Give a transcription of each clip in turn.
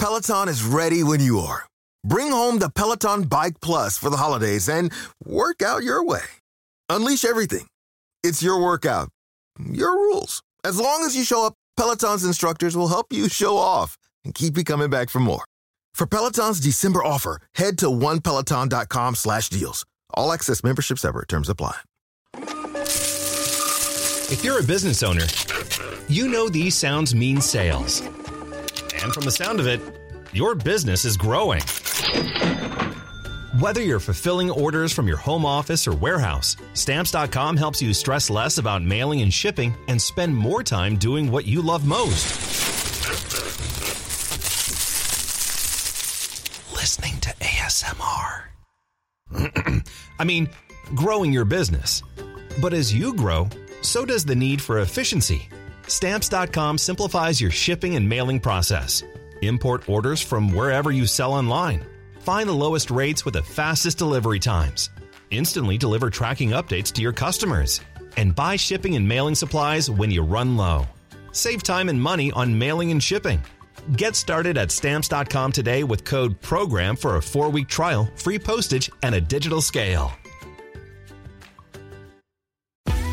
Peloton is ready when you are. Bring home the Peloton Bike Plus for the holidays and work out your way. Unleash everything. It's your workout, your rules. As long as you show up, Peloton's instructors will help you show off and keep you coming back for more. For Peloton's December offer, head to onepeloton.com slash deals. All access membership separate terms apply. If you're a business owner, you know these sounds mean sales. And from the sound of it, your business is growing. Whether you're fulfilling orders from your home office or warehouse, Stamps.com helps you stress less about mailing and shipping and spend more time doing what you love most. Listening to ASMR. I mean, growing your business. But as you grow, so does the need for efficiency. Stamps.com simplifies your shipping and mailing process. Import orders from wherever you sell online. Find the lowest rates with the fastest delivery times. Instantly deliver tracking updates to your customers. And buy shipping and mailing supplies when you run low. Save time and money on mailing and shipping. Get started at stamps.com today with code PROGRAM for a four week trial, free postage, and a digital scale.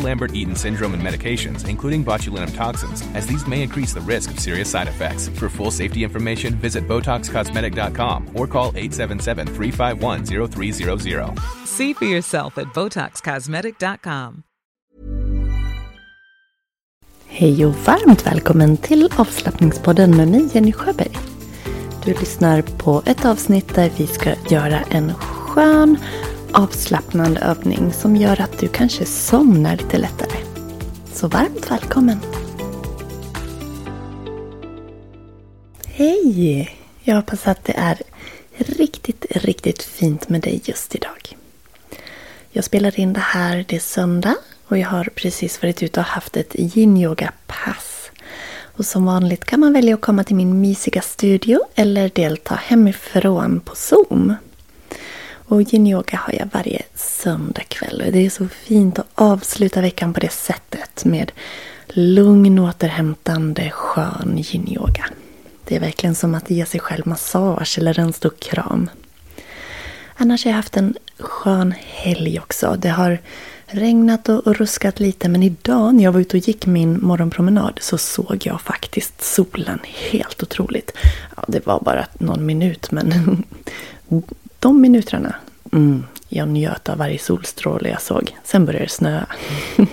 Lambert-Eaton syndrome and medications, including botulinum toxins, as these may increase the risk of serious side effects. For full safety information, visit BotoxCosmetic.com or call 877-351-0300. See for yourself at BotoxCosmetic.com. Hej och varmt välkommen till avslappningspodden med mig Jenny Sjöberg. Du lyssnar på ett avsnitt där vi ska göra en skön avslappnande övning som gör att du kanske somnar lite lättare. Så varmt välkommen! Hej! Jag hoppas att det är riktigt, riktigt fint med dig just idag. Jag spelar in det här, det är söndag och jag har precis varit ute och haft ett yin-yoga-pass. Och som vanligt kan man välja att komma till min mysiga studio eller delta hemifrån på Zoom. Och yin-yoga har jag varje söndagkväll det är så fint att avsluta veckan på det sättet med lugn, återhämtande, skön yin-yoga. Det är verkligen som att ge sig själv massage eller en stor kram. Annars har jag haft en skön helg också. Det har regnat och ruskat lite men idag när jag var ute och gick min morgonpromenad så såg jag faktiskt solen. Helt otroligt. Ja, det var bara någon minut men de minuterna, mm, jag njöt av varje solstråle jag såg. Sen började det snöa.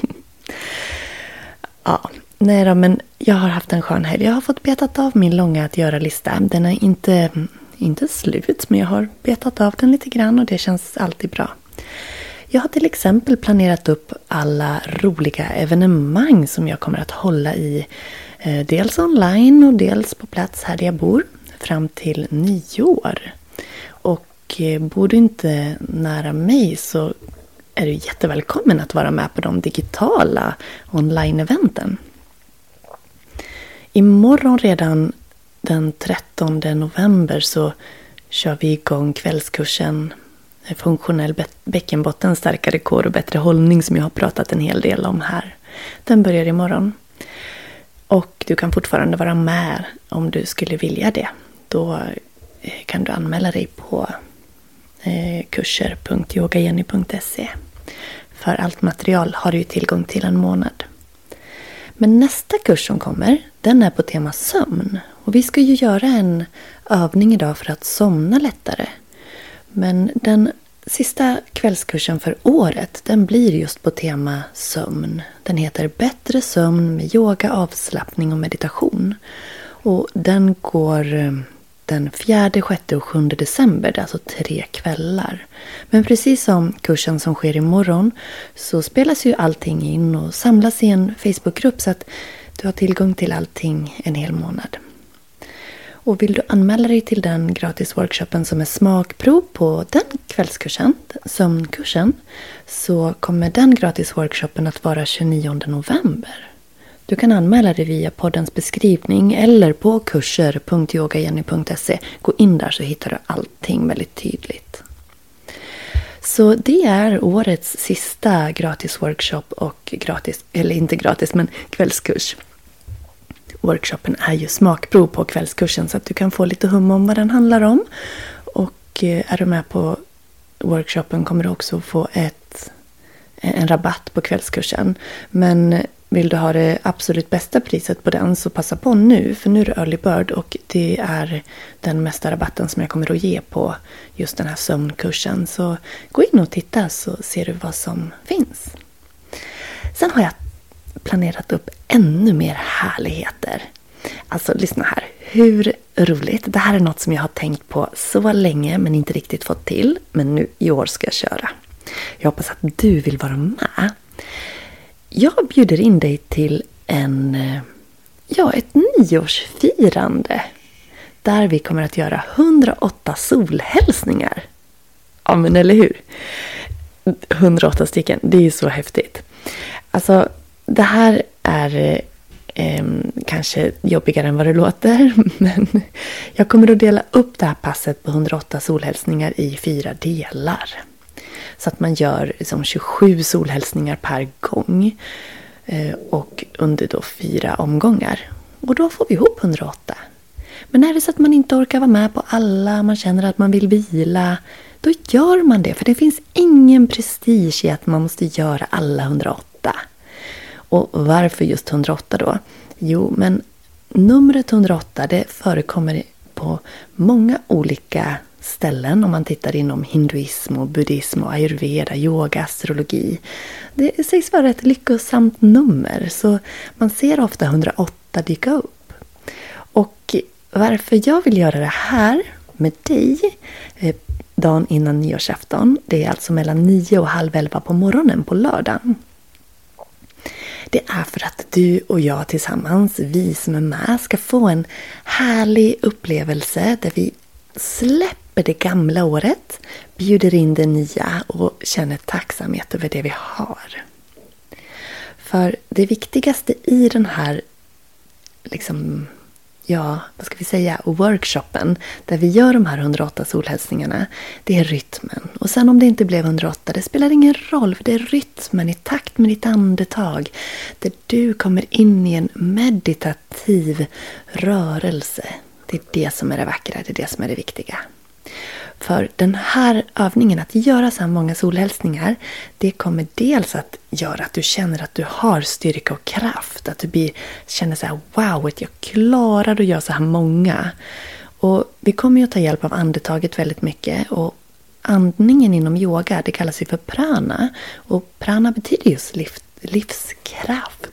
ja, nej då, men jag har haft en skön helg. Jag har fått betat av min långa att göra-lista. Den är inte, inte slut, men jag har betat av den lite grann och det känns alltid bra. Jag har till exempel planerat upp alla roliga evenemang som jag kommer att hålla i. Eh, dels online och dels på plats här där jag bor fram till nyår. Och eh, bor du inte nära mig så är du jättevälkommen att vara med på de digitala online-eventen. Imorgon redan den 13 november så kör vi igång kvällskursen eh, Funktionell bäckenbotten, starkare kår och bättre hållning som jag har pratat en hel del om här. Den börjar imorgon. Och du kan fortfarande vara med om du skulle vilja det. Då eh, kan du anmäla dig på Eh, kurser.yogajenny.se. För allt material har du tillgång till en månad. Men nästa kurs som kommer, den är på tema sömn. Och vi ska ju göra en övning idag för att somna lättare. Men den sista kvällskursen för året, den blir just på tema sömn. Den heter Bättre sömn med yoga, avslappning och meditation. Och den går eh, den 4, 6 och 7 december. Det är alltså tre kvällar. Men precis som kursen som sker imorgon så spelas ju allting in och samlas i en Facebookgrupp så att du har tillgång till allting en hel månad. Och vill du anmäla dig till den gratis workshopen som är smakprov på den kvällskursen, sömnkursen, så kommer den gratis workshopen att vara 29 november. Du kan anmäla dig via poddens beskrivning eller på kurser.yogajenny.se. Gå in där så hittar du allting väldigt tydligt. Så det är årets sista gratis workshop och gratis, eller inte gratis, men kvällskurs. Workshopen är ju smakprov på kvällskursen så att du kan få lite hum om vad den handlar om. Och eh, är du med på workshopen kommer du också få ett, en rabatt på kvällskursen. Men vill du ha det absolut bästa priset på den så passa på nu för nu är det early bird och det är den mesta rabatten som jag kommer att ge på just den här sömnkursen. Så gå in och titta så ser du vad som finns. Sen har jag planerat upp ännu mer härligheter. Alltså lyssna här, hur roligt? Det här är något som jag har tänkt på så länge men inte riktigt fått till. Men nu i år ska jag köra. Jag hoppas att du vill vara med. Jag bjuder in dig till en, eh, ja, ett nyårsfirande. Där vi kommer att göra 108 solhälsningar. Ja, men eller hur? 108 stycken, det är ju så häftigt. Alltså, det här är eh, kanske jobbigare än vad det låter. Men jag kommer att dela upp det här passet på 108 solhälsningar i fyra delar. Så att man gör liksom 27 solhälsningar per gång. Eh, och under då fyra omgångar. Och då får vi ihop 108. Men är det så att man inte orkar vara med på alla, man känner att man vill vila. Då gör man det. För det finns ingen prestige i att man måste göra alla 108. Och varför just 108 då? Jo, men numret 108 det förekommer på många olika ställen om man tittar inom hinduism, och buddhism, och ayurveda, yoga, astrologi. Det sägs vara ett lyckosamt nummer så man ser ofta 108 dyka upp. Och varför jag vill göra det här med dig eh, dagen innan nyårsafton, det är alltså mellan 9 och halv 11 på morgonen på lördagen. Det är för att du och jag tillsammans, vi som är med, ska få en härlig upplevelse där vi släpper det gamla året, bjuder in det nya och känner tacksamhet över det vi har. För det viktigaste i den här liksom, ja, vad ska vi säga, workshopen där vi gör de här 108 solhälsningarna, det är rytmen. Och sen om det inte blev 108, det spelar ingen roll, för det är rytmen i takt med ditt andetag. Där du kommer in i en meditativ rörelse. Det är det som är det vackra, det är det som är det viktiga. För den här övningen, att göra så här många solhälsningar, det kommer dels att göra att du känner att du har styrka och kraft. Att du blir, känner så här, wow, jag klarar att göra så här många. Och vi kommer ju att ta hjälp av andetaget väldigt mycket. Och andningen inom yoga, det kallas ju för prana. Och prana betyder just liv, livskraft.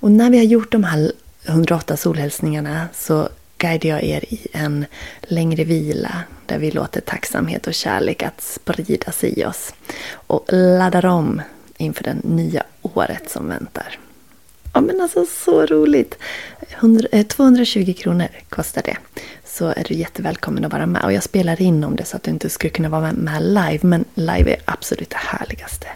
Och när vi har gjort de här 108 solhälsningarna så guidar jag er i en längre vila där vi låter tacksamhet och kärlek att sprida sig i oss och laddar om inför det nya året som väntar. Ja men alltså så roligt! 100, 220 eh, kronor kostar det. Så är du jättevälkommen att vara med. Och jag spelar in om det så att du inte skulle kunna vara med live. Men live är absolut det härligaste.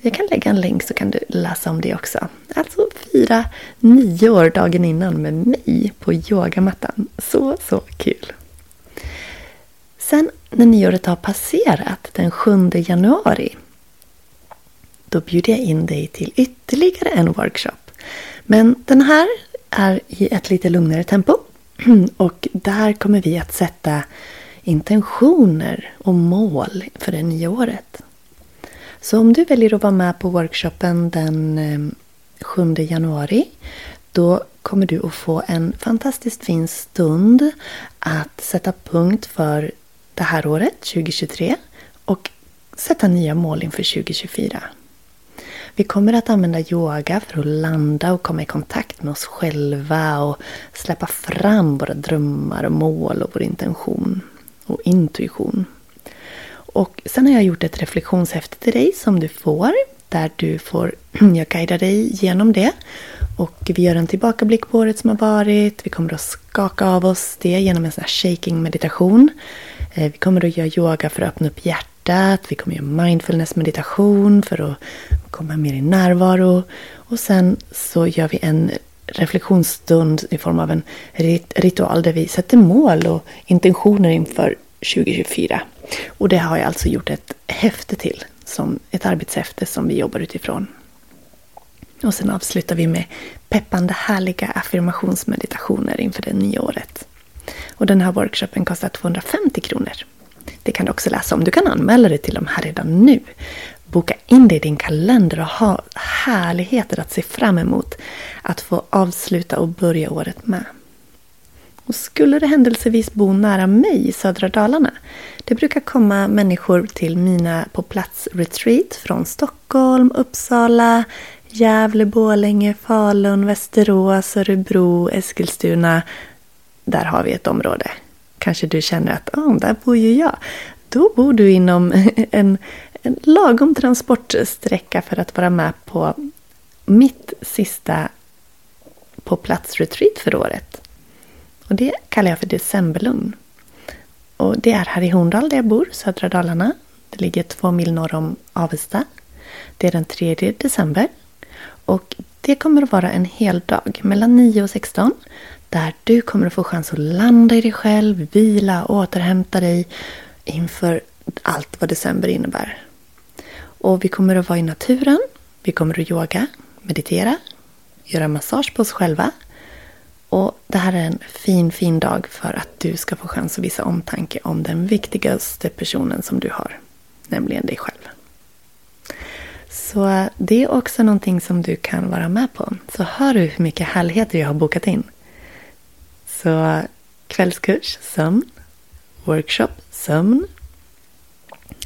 Jag kan lägga en länk så kan du läsa om det också. Alltså fira nio år dagen innan med mig på yogamattan. Så, så kul! Sen när nyåret har passerat den 7 januari då bjuder jag in dig till ytterligare en workshop. Men den här är i ett lite lugnare tempo. Och där kommer vi att sätta intentioner och mål för det nya året. Så om du väljer att vara med på workshopen den eh, 7 januari då kommer du att få en fantastiskt fin stund att sätta punkt för det här året, 2023, och sätta nya mål inför 2024. Vi kommer att använda yoga för att landa och komma i kontakt med oss själva och släppa fram våra drömmar och mål och vår intention och intuition. Och sen har jag gjort ett reflektionshäfte till dig som du får. Där du får, jag guidar dig genom det. Och vi gör en tillbakablick på året som har varit. Vi kommer att skaka av oss det genom en sån här shaking meditation. Eh, vi kommer att göra yoga för att öppna upp hjärtat. Vi kommer att göra mindfulness meditation för att komma mer i närvaro. Och sen så gör vi en reflektionsstund i form av en ritual där vi sätter mål och intentioner inför 2024. Och det har jag alltså gjort ett häfte till, som ett arbetshäfte som vi jobbar utifrån. Och sen avslutar vi med peppande härliga affirmationsmeditationer inför det nya året. Och den här workshopen kostar 250 kronor. Det kan du också läsa om. Du kan anmäla dig till de här redan nu. Boka in det i din kalender och ha härligheter att se fram emot att få avsluta och börja året med. Och skulle det händelsevis bo nära mig i södra Dalarna. Det brukar komma människor till mina på plats-retreat från Stockholm, Uppsala, Gävle, Borlänge, Falun, Västerås, Örebro, Eskilstuna. Där har vi ett område. Kanske du känner att oh, där bor ju jag. Då bor du inom en, en lagom transportsträcka för att vara med på mitt sista på plats-retreat för året. Och det kallar jag för decemberlugn. Och det är här i Horndal där jag bor, södra Dalarna. Det ligger två mil norr om Avesta. Det är den 3 december. Och det kommer att vara en hel dag mellan 9 och 16. Där du kommer att få chans att landa i dig själv, vila, återhämta dig inför allt vad december innebär. Och vi kommer att vara i naturen. Vi kommer att yoga, meditera, göra massage på oss själva och det här är en fin, fin dag för att du ska få chans att visa omtanke om den viktigaste personen som du har. Nämligen dig själv. Så det är också någonting som du kan vara med på. Så hör du hur mycket härligheter jag har bokat in. Så kvällskurs, sömn. Workshop, sömn.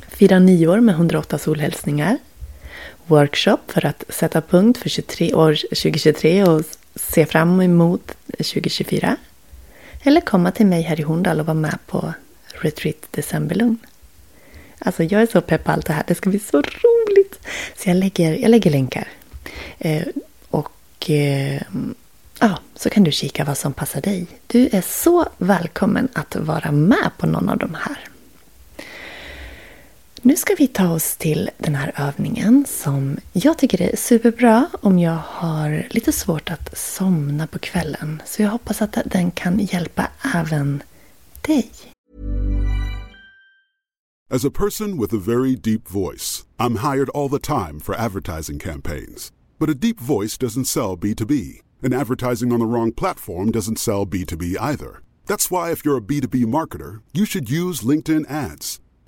Fira nyår med 108 solhälsningar. Workshop för att sätta punkt för 23 år 2023 och se fram emot 2024. Eller komma till mig här i Horndal och vara med på Retreat Decemberlugn. Alltså jag är så pepp på allt det här. Det ska bli så roligt! Så jag lägger, jag lägger länkar. Eh, och eh, ja, så kan du kika vad som passar dig. Du är så välkommen att vara med på någon av de här. Nu ska vi ta oss till den här övningen som jag tycker är superbra om jag har lite svårt att somna på kvällen. Så jag hoppas att den kan hjälpa även dig. As a person with a very deep voice, I'm hired all the time for advertising campaigns. But a deep voice doesn't sell B2B, and advertising on the wrong platform doesn't sell B2B either. That's why if you're a B2B marketer, you should use LinkedIn ads.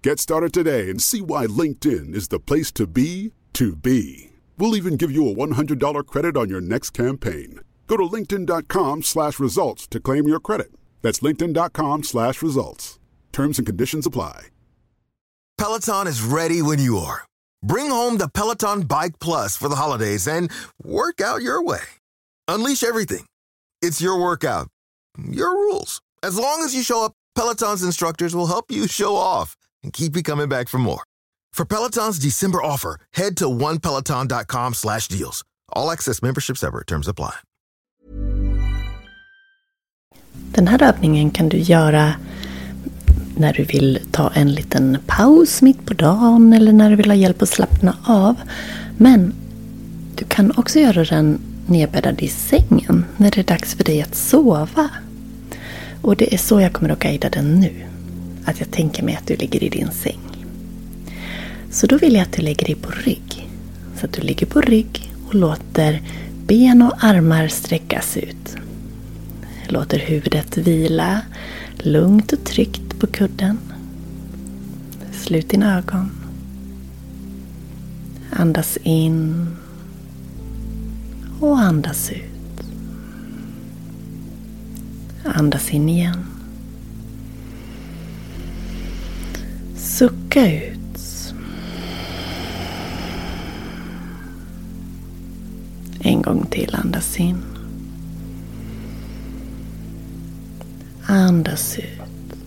Get started today and see why LinkedIn is the place to be to be. We'll even give you a $100 credit on your next campaign. Go to linkedin.com slash results to claim your credit. That's linkedin.com slash results. Terms and conditions apply. Peloton is ready when you are. Bring home the Peloton Bike Plus for the holidays and work out your way. Unleash everything. It's your workout, your rules. As long as you show up, Peloton's instructors will help you show off and keep you coming back for more. For Peloton's December offer, head to onepeloton.com slash deals. All access memberships ever. Terms apply. Den här övningen kan du göra när du vill ta en liten paus mitt på dagen eller när du vill ha hjälp att slappna av. Men du kan också göra den nedbäddad i sängen när det är dags för dig att sova. Och det är så jag kommer att guida den nu att jag tänker mig att du ligger i din säng. Så då vill jag att du lägger dig på rygg. Så att du ligger på rygg och låter ben och armar sträckas ut. Låter huvudet vila lugnt och tryggt på kudden. Slut dina ögon. Andas in och andas ut. Andas in igen. Sucka ut. En gång till andas in. Andas ut.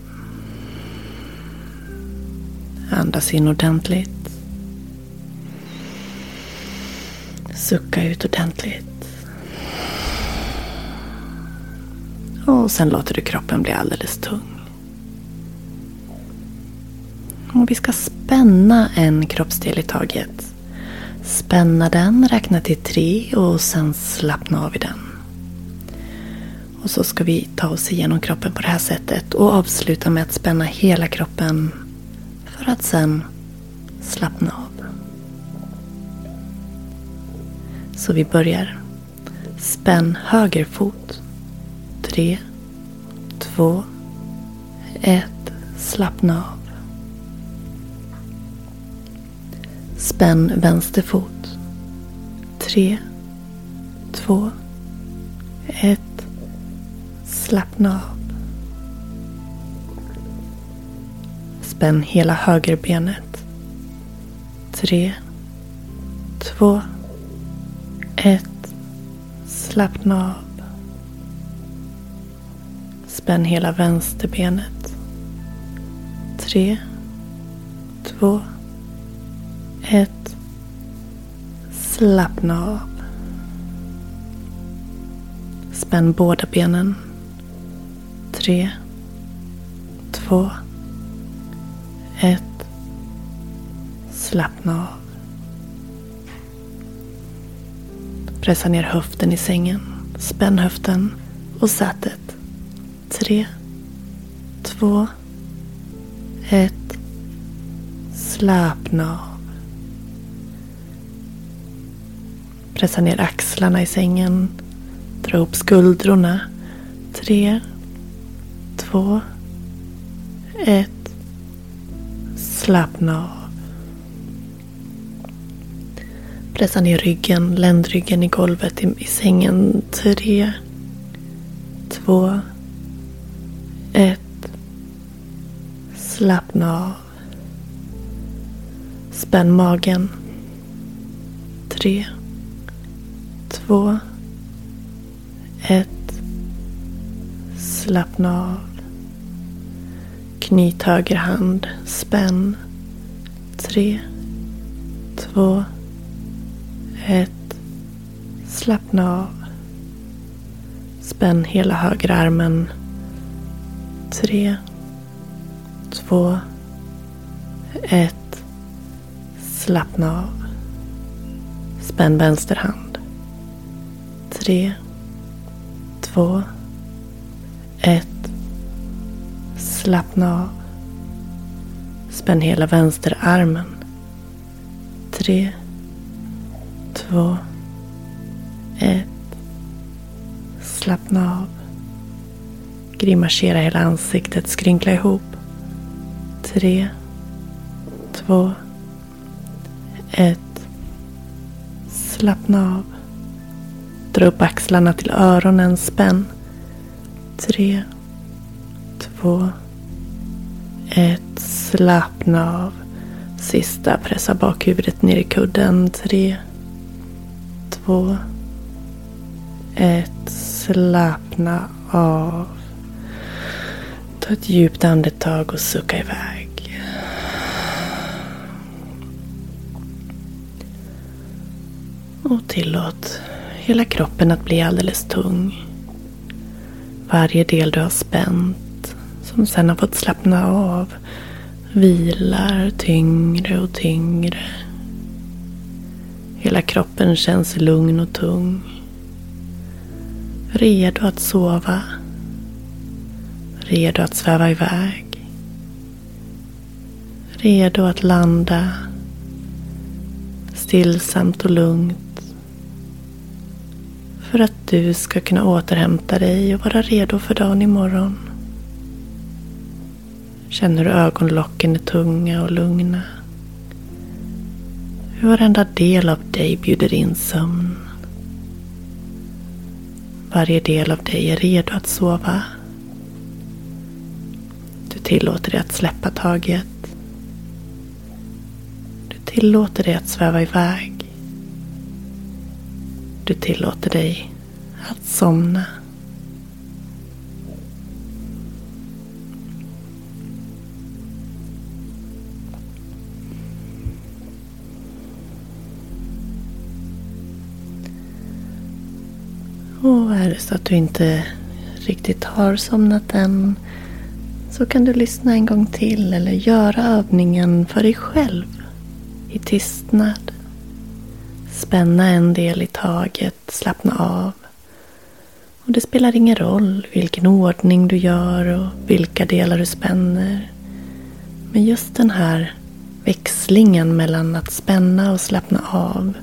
Andas in ordentligt. Sucka ut ordentligt. Och sen låter du kroppen bli alldeles tung. Och vi ska spänna en kroppsdel i taget. Spänna den, räkna till tre och sen slappna av i den. Och så ska vi ta oss igenom kroppen på det här sättet och avsluta med att spänna hela kroppen för att sen slappna av. Så vi börjar. Spänn höger fot. Tre, två, ett. Slappna av. Spänn vänster fot. Tre, två, ett. Slappna av. Spänn hela högerbenet. Tre, två, ett. Slappna av. Spänn hela vänsterbenet. Tre, två, Slappna av. Spänn båda benen. Tre, två, ett. Slappna av. Pressa ner höften i sängen. Spänn höften och sätet. Tre, två, ett. Slappna av. Pressa ner axlarna i sängen. Dra upp skuldrorna. Tre, två, ett. Slappna av. Pressa ner ryggen, ländryggen i golvet i, i sängen. Tre, två, ett. Slappna av. Spänn magen. Tre, två, ett. Slappna av. Knyt höger hand. Spänn. Tre, två, ett. Slappna av. Spänn hela högerarmen. Tre, två, ett. Slappna av. Spänn vänster hand. Tre, två, ett. Slappna av. Spänn hela vänsterarmen. Tre, två, ett. Slappna av. Grimasera hela ansiktet, skrynkla ihop. Tre, två, ett. Slappna av. Dra upp axlarna till öronen, spänn. Tre, två, ett. Slappna av. Sista, pressa bakhuvudet ner i kudden. Tre, två, ett. Slappna av. Ta ett djupt andetag och sucka iväg. Och tillåt hela kroppen att bli alldeles tung. Varje del du har spänt, som sen har fått slappna av, vilar tyngre och tyngre. Hela kroppen känns lugn och tung. Redo att sova. Redo att sväva iväg. Redo att landa. stillsamt och lugnt. För att du ska kunna återhämta dig och vara redo för dagen imorgon. Känner hur ögonlocken är tunga och lugna. Hur varenda del av dig bjuder in sömn. Varje del av dig är redo att sova. Du tillåter dig att släppa taget. Du tillåter dig att sväva iväg. Du tillåter dig att somna. Och är det så att du inte riktigt har somnat än så kan du lyssna en gång till eller göra övningen för dig själv i tystnad. Spänna en del i taget, slappna av. Och det spelar ingen roll vilken ordning du gör och vilka delar du spänner. Men just den här växlingen mellan att spänna och slappna av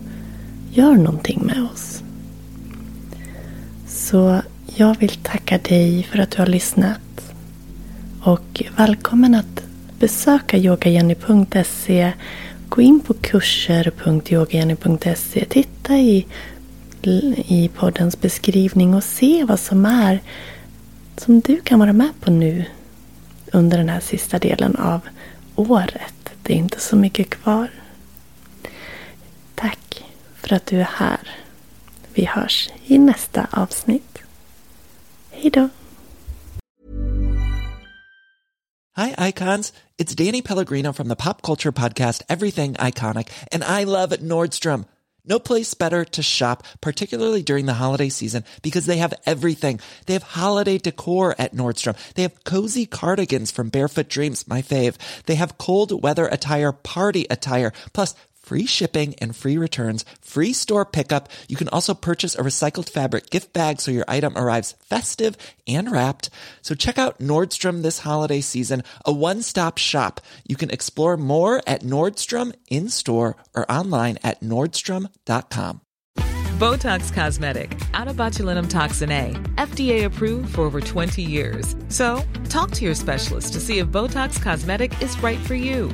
gör någonting med oss. Så jag vill tacka dig för att du har lyssnat. Och välkommen att besöka yogajenny.se. Gå in på kurser.yogajenny.se. Titta i, i poddens beskrivning och se vad som är som du kan vara med på nu under den här sista delen av året. Det är inte så mycket kvar. Tack för att du är här. Vi hörs i nästa avsnitt. Hejdå! Hi, icons. It's Danny Pellegrino from the pop culture podcast Everything Iconic, and I love Nordstrom. No place better to shop, particularly during the holiday season, because they have everything. They have holiday decor at Nordstrom. They have cozy cardigans from Barefoot Dreams, my fave. They have cold weather attire, party attire, plus free shipping and free returns, free store pickup. You can also purchase a recycled fabric gift bag so your item arrives festive and wrapped. So check out Nordstrom this holiday season, a one-stop shop. You can explore more at Nordstrom in-store or online at nordstrom.com. Botox Cosmetic, out of botulinum toxin A, FDA approved for over 20 years. So, talk to your specialist to see if Botox Cosmetic is right for you.